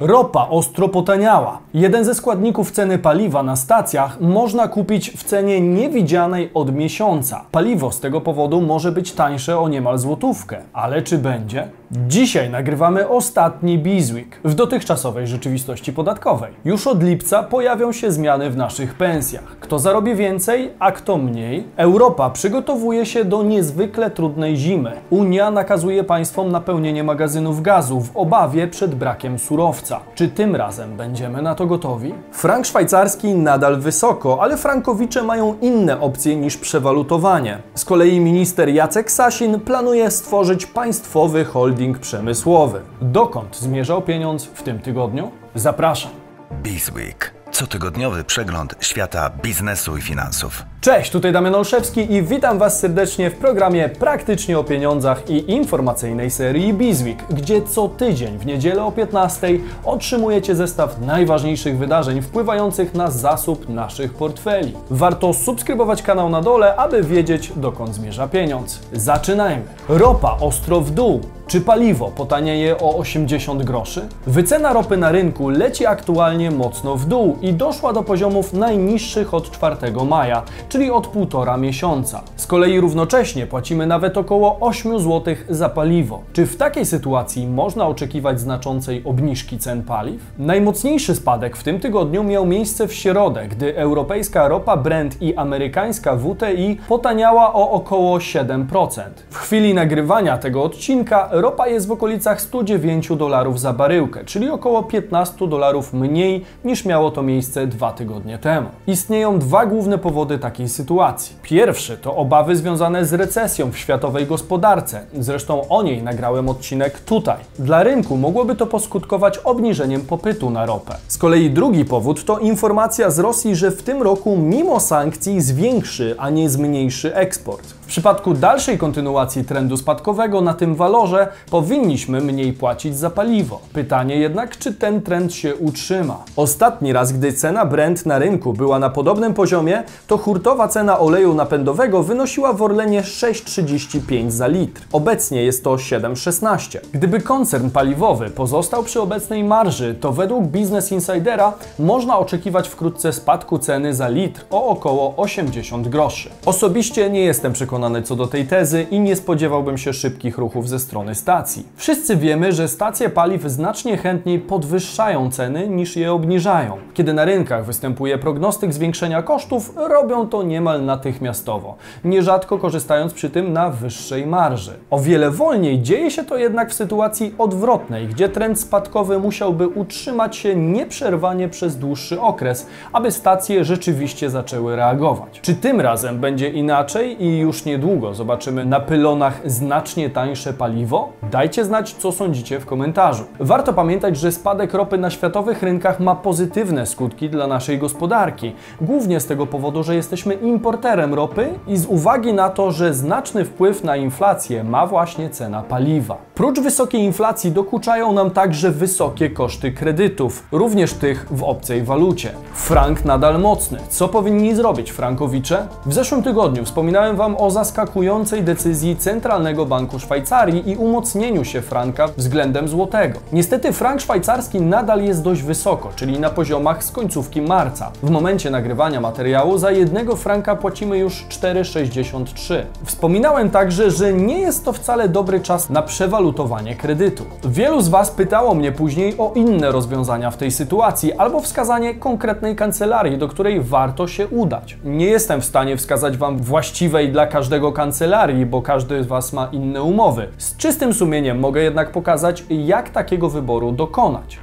Ropa ostro potaniała. Jeden ze składników ceny paliwa na stacjach można kupić w cenie niewidzianej od miesiąca. Paliwo z tego powodu może być tańsze o niemal złotówkę. Ale czy będzie? Dzisiaj nagrywamy ostatni Bizweek w dotychczasowej rzeczywistości podatkowej. Już od lipca pojawią się zmiany w naszych pensjach. Kto zarobi więcej, a kto mniej? Europa przygotowuje się do niezwykle trudnej zimy. Unia nakazuje państwom napełnienie magazynów gazu w obawie przed brakiem surowca. Czy tym razem będziemy na to gotowi? Frank szwajcarski nadal wysoko, ale frankowicze mają inne opcje niż przewalutowanie. Z kolei minister Jacek Sasin planuje stworzyć państwowy holding przemysłowy. Dokąd zmierzał pieniądz w tym tygodniu? Zapraszam. Bizweek. Cotygodniowy przegląd świata biznesu i finansów. Cześć, tutaj Damian Olszewski i witam Was serdecznie w programie Praktycznie o pieniądzach i informacyjnej serii Bizweek, gdzie co tydzień w niedzielę o 15 otrzymujecie zestaw najważniejszych wydarzeń wpływających na zasób naszych portfeli. Warto subskrybować kanał na dole, aby wiedzieć dokąd zmierza pieniądz. Zaczynajmy. Ropa ostro w dół. Czy paliwo potanieje o 80 groszy? Wycena ropy na rynku leci aktualnie mocno w dół i doszła do poziomów najniższych od 4 maja, czyli od półtora miesiąca. Z kolei równocześnie płacimy nawet około 8 zł za paliwo. Czy w takiej sytuacji można oczekiwać znaczącej obniżki cen paliw? Najmocniejszy spadek w tym tygodniu miał miejsce w środę, gdy europejska ropa Brent i amerykańska WTI potaniała o około 7%. W chwili nagrywania tego odcinka ropa jest w okolicach 109 dolarów za baryłkę, czyli około 15 dolarów mniej niż miało to miejsce dwa tygodnie temu. Istnieją dwa główne powody takiej sytuacji. Pierwszy to obawy związane z recesją w światowej gospodarce. Zresztą o niej nagrałem odcinek tutaj. Dla rynku mogłoby to poskutkować obniżeniem popytu na ropę. Z kolei drugi powód to informacja z Rosji, że w tym roku mimo sankcji zwiększy, a nie zmniejszy eksport. W przypadku dalszej kontynuacji trendu spadkowego na tym walorze powinniśmy mniej płacić za paliwo. Pytanie jednak, czy ten trend się utrzyma. Ostatni raz, gdy cena Brent na rynku była na podobnym poziomie, to hurtowa cena oleju napędowego wynosiła w Orlenie 6,35 za litr. Obecnie jest to 7,16. Gdyby koncern paliwowy pozostał przy obecnej marży, to według Business Insidera można oczekiwać wkrótce spadku ceny za litr o około 80 groszy. Osobiście nie jestem przekonany co do tej tezy i nie spodziewałbym się szybkich ruchów ze strony stacji. Wszyscy wiemy, że stacje paliw znacznie chętniej podwyższają ceny niż je obniżają. Kiedy na rynkach występuje prognostyk zwiększenia kosztów, robią to niemal natychmiastowo, nierzadko korzystając przy tym na wyższej marży. O wiele wolniej dzieje się to jednak w sytuacji odwrotnej, gdzie trend spadkowy musiałby utrzymać się nieprzerwanie przez dłuższy okres, aby stacje rzeczywiście zaczęły reagować. Czy tym razem będzie inaczej i już niedługo zobaczymy na pylonach znacznie tańsze paliwo? Dajcie znać, co sądzicie w komentarzu. Warto pamiętać, że spadek ropy na światowych rynkach ma pozytywne skutki dla naszej gospodarki, głównie z tego powodu, że jesteśmy importerem ropy i z uwagi na to, że znaczny wpływ na inflację ma właśnie cena paliwa. Prócz wysokiej inflacji dokuczają nam także wysokie koszty kredytów, również tych w obcej walucie. Frank nadal mocny. Co powinni zrobić frankowicze? W zeszłym tygodniu wspominałem Wam o zaskakującej decyzji Centralnego Banku Szwajcarii i umocnieniu się franka względem złotego. Niestety frank szwajcarski nadal jest dość wysoko, czyli na poziomach z końcówki marca. W momencie nagrywania materiału za jednego franka płacimy już 4,63. Wspominałem także, że nie jest to wcale dobry czas na przewalutowanie kredytu. Wielu z Was pytało mnie później o inne rozwiązania w tej sytuacji albo wskazanie konkretnej kancelarii, do której warto się udać. Nie jestem w stanie wskazać Wam właściwej dla każdego kancelarii, bo każdy z Was ma inne umowy. Z czystym sumieniem mogę jednak pokazać, jak takiego wyboru dokonać.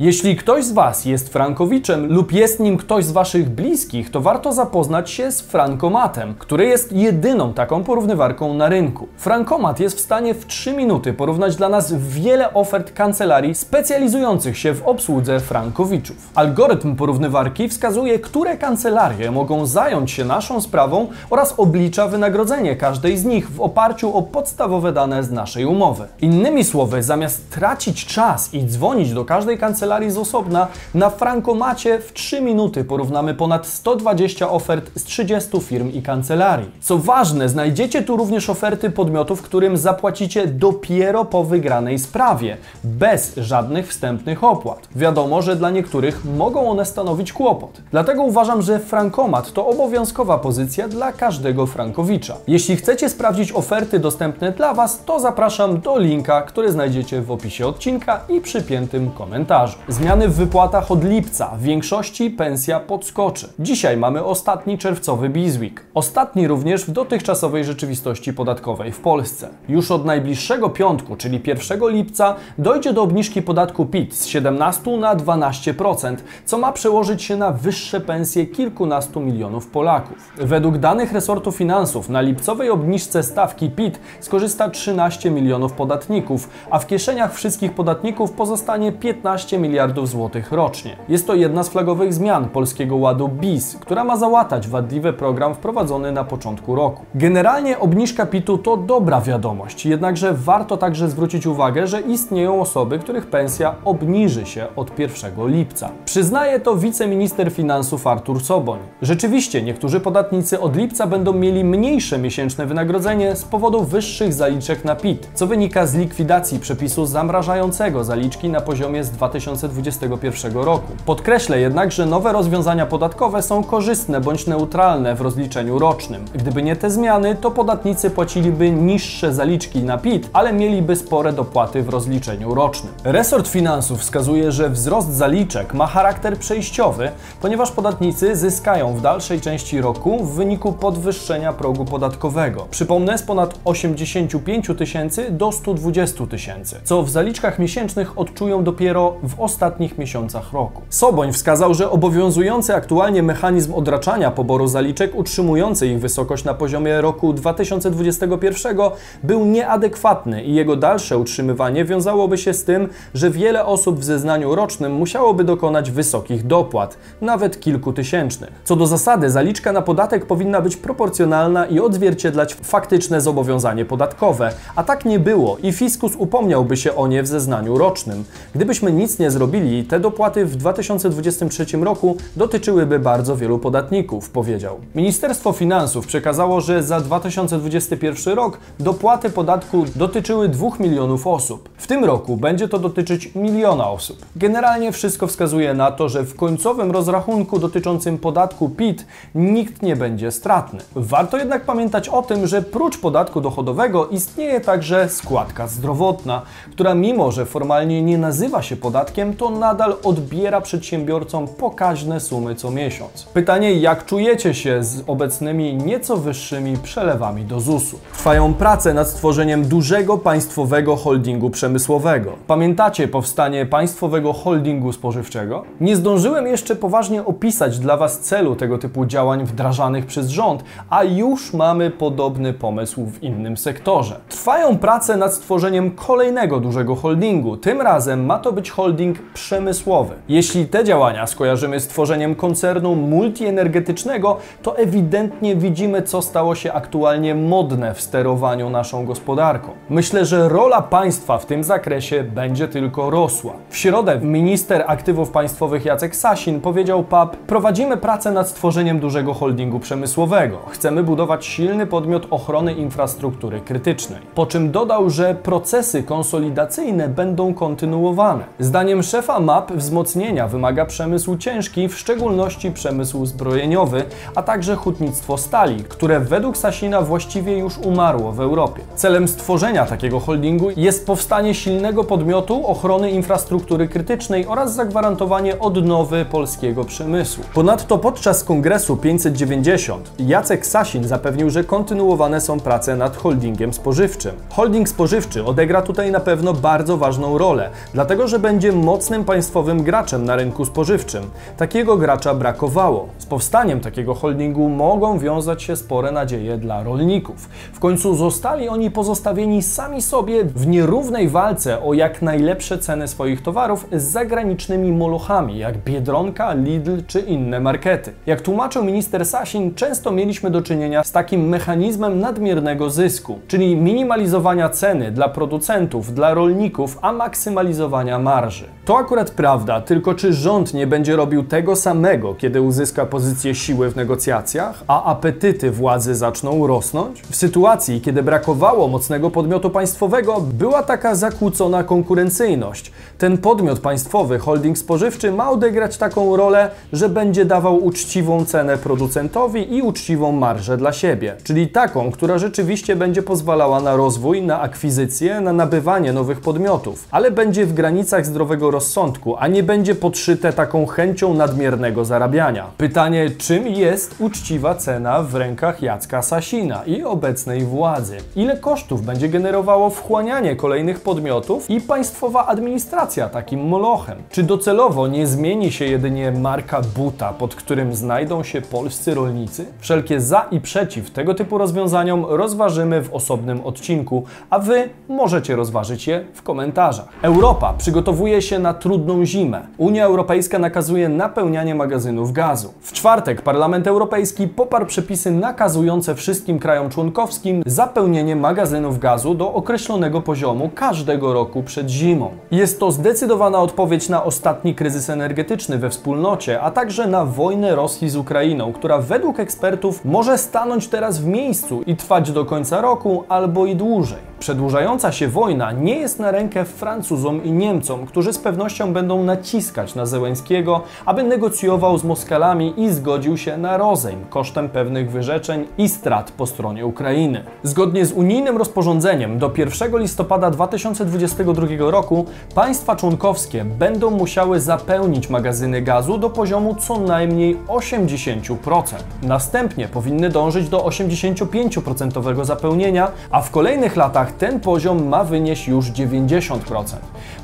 Jeśli ktoś z Was jest frankowiczem lub jest nim ktoś z Waszych bliskich, to warto zapoznać się z Frankomatem, który jest jedyną taką porównywarką na rynku. Frankomat jest w stanie w 3 minuty porównać dla nas wiele ofert kancelarii specjalizujących się w obsłudze frankowiczów. Algorytm porównywarki wskazuje, które kancelarie mogą zająć się naszą sprawą oraz oblicza wynagrodzenie każdej z nich w oparciu o podstawowe dane z naszej umowy. Innymi słowy, zamiast tracić czas i dzwonić do każdej kancelarii, kancelarii z osobna, na Frankomacie w 3 minuty porównamy ponad 120 ofert z 30 firm i kancelarii. Co ważne, znajdziecie tu również oferty podmiotów, którym zapłacicie dopiero po wygranej sprawie, bez żadnych wstępnych opłat. Wiadomo, że dla niektórych mogą one stanowić kłopot. Dlatego uważam, że Frankomat to obowiązkowa pozycja dla każdego Frankowicza. Jeśli chcecie sprawdzić oferty dostępne dla Was, to zapraszam do linka, który znajdziecie w opisie odcinka i przypiętym komentarzu. Zmiany w wypłatach od lipca. W większości pensja podskoczy. Dzisiaj mamy ostatni czerwcowy Bizweek. Ostatni również w dotychczasowej rzeczywistości podatkowej w Polsce. Już od najbliższego piątku, czyli 1 lipca, dojdzie do obniżki podatku PIT z 17 na 12%, co ma przełożyć się na wyższe pensje kilkunastu milionów Polaków. Według danych resortu finansów na lipcowej obniżce stawki PIT skorzysta 13 milionów podatników, a w kieszeniach wszystkich podatników pozostanie 15 miliardów złotych rocznie. Jest to jedna z flagowych zmian Polskiego Ładu BIS, która ma załatać wadliwy program wprowadzony na początku roku. Generalnie obniżka PIT-u to dobra wiadomość, jednakże warto także zwrócić uwagę, że istnieją osoby, których pensja obniży się od 1 lipca. Przyznaje to wiceminister finansów Artur Soboń. Rzeczywiście niektórzy podatnicy od lipca będą mieli mniejsze miesięczne wynagrodzenie z powodu wyższych zaliczek na PIT, co wynika z likwidacji przepisu zamrażającego zaliczki na poziomie z 2021 roku. Podkreślę jednak, że nowe rozwiązania podatkowe są korzystne bądź neutralne w rozliczeniu rocznym. Gdyby nie te zmiany, to podatnicy płaciliby niższe zaliczki na PIT, ale mieliby spore dopłaty w rozliczeniu rocznym. Resort finansów wskazuje, że wzrost zaliczek ma charakter przejściowy, ponieważ podatnicy zyskają w dalszej części roku w wyniku podwyższenia progu podatkowego. Przypomnę, z ponad 85 tysięcy do 120 tysięcy, co w zaliczkach miesięcznych odczują dopiero w ostatnich miesiącach roku. Soboń wskazał, że obowiązujący aktualnie mechanizm odraczania poboru zaliczek utrzymujący ich wysokość na poziomie roku 2021 był nieadekwatny i jego dalsze utrzymywanie wiązałoby się z tym, że wiele osób w zeznaniu rocznym musiałoby dokonać wysokich dopłat, nawet kilkutysięcznych. Co do zasady, zaliczka na podatek powinna być proporcjonalna i odzwierciedlać faktyczne zobowiązanie podatkowe, a tak nie było i fiskus upomniałby się o nie w zeznaniu rocznym. Gdybyśmy nic nie zrobili, te dopłaty w 2023 roku dotyczyłyby bardzo wielu podatników, powiedział. Ministerstwo Finansów przekazało, że za 2021 rok dopłaty podatku dotyczyły 2 milionów osób. W tym roku będzie to dotyczyć miliona osób. Generalnie wszystko wskazuje na to, że w końcowym rozrachunku dotyczącym podatku PIT nikt nie będzie stratny. Warto jednak pamiętać o tym, że prócz podatku dochodowego istnieje także składka zdrowotna, która mimo, że formalnie nie nazywa się podatkiem, to nadal odbiera przedsiębiorcom pokaźne sumy co miesiąc. Pytanie, jak czujecie się z obecnymi nieco wyższymi przelewami do ZUS-u? Trwają prace nad stworzeniem dużego państwowego holdingu przemysłowego. Pamiętacie powstanie państwowego holdingu spożywczego? Nie zdążyłem jeszcze poważnie opisać dla Was celu tego typu działań wdrażanych przez rząd, a już mamy podobny pomysł w innym sektorze. Trwają prace nad stworzeniem kolejnego dużego holdingu. Tym razem ma to być holding przemysłowy. Jeśli te działania skojarzymy z tworzeniem koncernu multienergetycznego, to ewidentnie widzimy, co stało się aktualnie modne w sterowaniu naszą gospodarką. Myślę, że rola państwa w tym zakresie będzie tylko rosła. W środę minister aktywów państwowych Jacek Sasin powiedział PAP: Prowadzimy pracę nad stworzeniem dużego holdingu przemysłowego. Chcemy budować silny podmiot ochrony infrastruktury krytycznej. Po czym dodał, że procesy konsolidacyjne będą kontynuowane. Zdaniem szefa MAP wzmocnienia wymaga przemysł ciężki, w szczególności przemysł zbrojeniowy, a także hutnictwo stali, które według Sasina właściwie już umarło w Europie. Celem stworzenia takiego holdingu jest powstanie silnego podmiotu ochrony infrastruktury krytycznej oraz zagwarantowanie odnowy polskiego przemysłu. Ponadto podczas kongresu 590 Jacek Sasin zapewnił, że kontynuowane są prace nad holdingiem spożywczym. Holding spożywczy odegra tutaj na pewno bardzo ważną rolę, dlatego że będzie mocnym państwowym graczem na rynku spożywczym. Takiego gracza brakowało. Z powstaniem takiego holdingu mogą wiązać się spore nadzieje dla rolników. W końcu zostali oni pozostawieni sami sobie w nierównej walce o jak najlepsze ceny swoich towarów z zagranicznymi molochami, jak Biedronka, Lidl czy inne markety. Jak tłumaczył minister Sasin, często mieliśmy do czynienia z takim mechanizmem nadmiernego zysku, czyli minimalizowania ceny dla producentów, dla rolników, a maksymalizowania marży. To akurat prawda, tylko czy rząd nie będzie robił tego samego, kiedy uzyska pozycję siły w negocjacjach, a apetyty władzy zaczną rosnąć? W sytuacji, kiedy brakowało mocnego podmiotu państwowego, była taka zakłócona konkurencyjność. Ten podmiot państwowy, holding spożywczy, ma odegrać taką rolę, że będzie dawał uczciwą cenę producentowi i uczciwą marżę dla siebie, czyli taką, która rzeczywiście będzie pozwalała na rozwój, na akwizycję, na nabywanie nowych podmiotów, ale będzie w granicach zdrowego rozsądku, a nie będzie podszyte taką chęcią nadmiernego zarabiania. Pytanie, czym jest uczciwa cena w rękach Jacka Sasina i obecnej władzy? Ile kosztów będzie generowało wchłanianie kolejnych podmiotów i państwowa administracja takim molochem? Czy docelowo nie zmieni się jedynie marka buta, pod którym znajdą się polscy rolnicy? Wszelkie za i przeciw tego typu rozwiązaniom rozważymy w osobnym odcinku, a Wy możecie rozważyć je w komentarzach. Europa przygotowuje się na trudną zimę. Unia Europejska nakazuje napełnianie magazynów gazu. W czwartek Parlament Europejski poparł przepisy nakazujące wszystkim krajom członkowskim zapełnienie magazynów gazu do określonego poziomu każdego roku przed zimą. Jest to zdecydowana odpowiedź na ostatni kryzys energetyczny we wspólnocie, a także na wojnę Rosji z Ukrainą, która według ekspertów może stanąć teraz w miejscu i trwać do końca roku albo i dłużej. Przedłużająca się wojna nie jest na rękę Francuzom i Niemcom, którzy z pewnością będą naciskać na Zełenskiego, aby negocjował z Moskalami i zgodził się na rozejm kosztem pewnych wyrzeczeń i strat po stronie Ukrainy. Zgodnie z unijnym rozporządzeniem do 1 listopada 2022 roku państwa członkowskie będą musiały zapełnić magazyny gazu do poziomu co najmniej 80%. Następnie powinny dążyć do 85% zapełnienia, a w kolejnych latach ten poziom ma wynieść już 90%.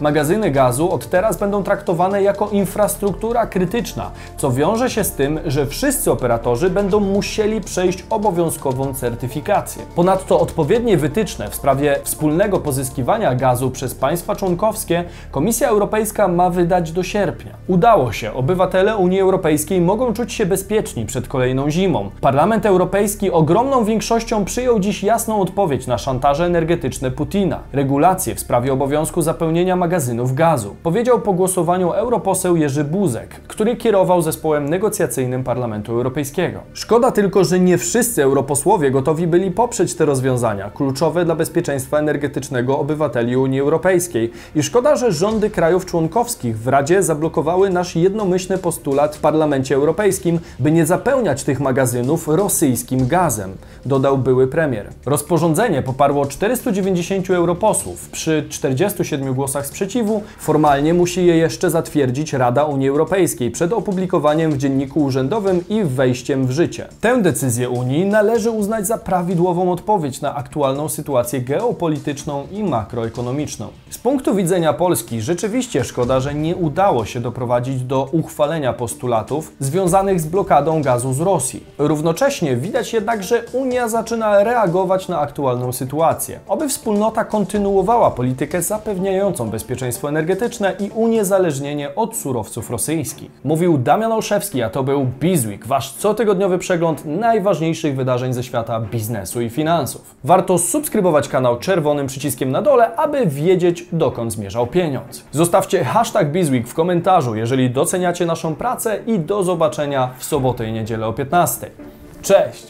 Magazyny gazu od teraz będą traktowane jako infrastruktura krytyczna, co wiąże się z tym, że wszyscy operatorzy będą musieli przejść obowiązkową certyfikację. Ponadto odpowiednie wytyczne w sprawie wspólnego pozyskiwania gazu przez państwa członkowskie Komisja Europejska ma wydać do sierpnia. Udało się, obywatele Unii Europejskiej mogą czuć się bezpieczni przed kolejną zimą. Parlament Europejski ogromną większością przyjął dziś jasną odpowiedź na szantaże energetyczne Putina. Regulacje w sprawie obowiązku zapełnienia magazynów gazu. Powiedział po głosowaniu europoseł Jerzy Buzek, który kierował zespołem negocjacyjnym Parlamentu Europejskiego. Szkoda tylko, że nie wszyscy europosłowie gotowi byli poprzeć te rozwiązania, kluczowe dla bezpieczeństwa energetycznego obywateli Unii Europejskiej. I szkoda, że rządy krajów członkowskich w Radzie zablokowały nasz jednomyślny postulat w Parlamencie Europejskim, by nie zapełniać tych magazynów rosyjskim gazem, dodał były premier. Rozporządzenie poparło 490 europosłów. Przy 47 głosach sprzeciwu formalnie musi je jeszcze zatwierdzić Rada Unii Europejskiej przed opublikowaniem w Dzienniku Urzędowym i wejściem w życie. Tę decyzję Unii należy uznać za prawidłową odpowiedź na aktualną sytuację geopolityczną i makroekonomiczną. Z punktu widzenia Polski rzeczywiście szkoda, że nie udało się doprowadzić do uchwalenia postulatów związanych z blokadą gazu z Rosji. Równocześnie widać jednak, że Unia zaczyna reagować na aktualną sytuację. Oby wspólnota kontynuowała politykę zapewniającą bezpieczeństwo energetyczne i uniezależnienie od surowców rosyjskich. Mówił Damian Olszewski, a to był Bizweek, wasz cotygodniowy przegląd najważniejszych wydarzeń ze świata biznesu i finansów. Warto subskrybować kanał czerwonym przyciskiem na dole, aby wiedzieć, dokąd zmierzał pieniądz. Zostawcie hashtag Bizweek w komentarzu, jeżeli doceniacie naszą pracę i do zobaczenia w sobotę i niedzielę o 15. Cześć!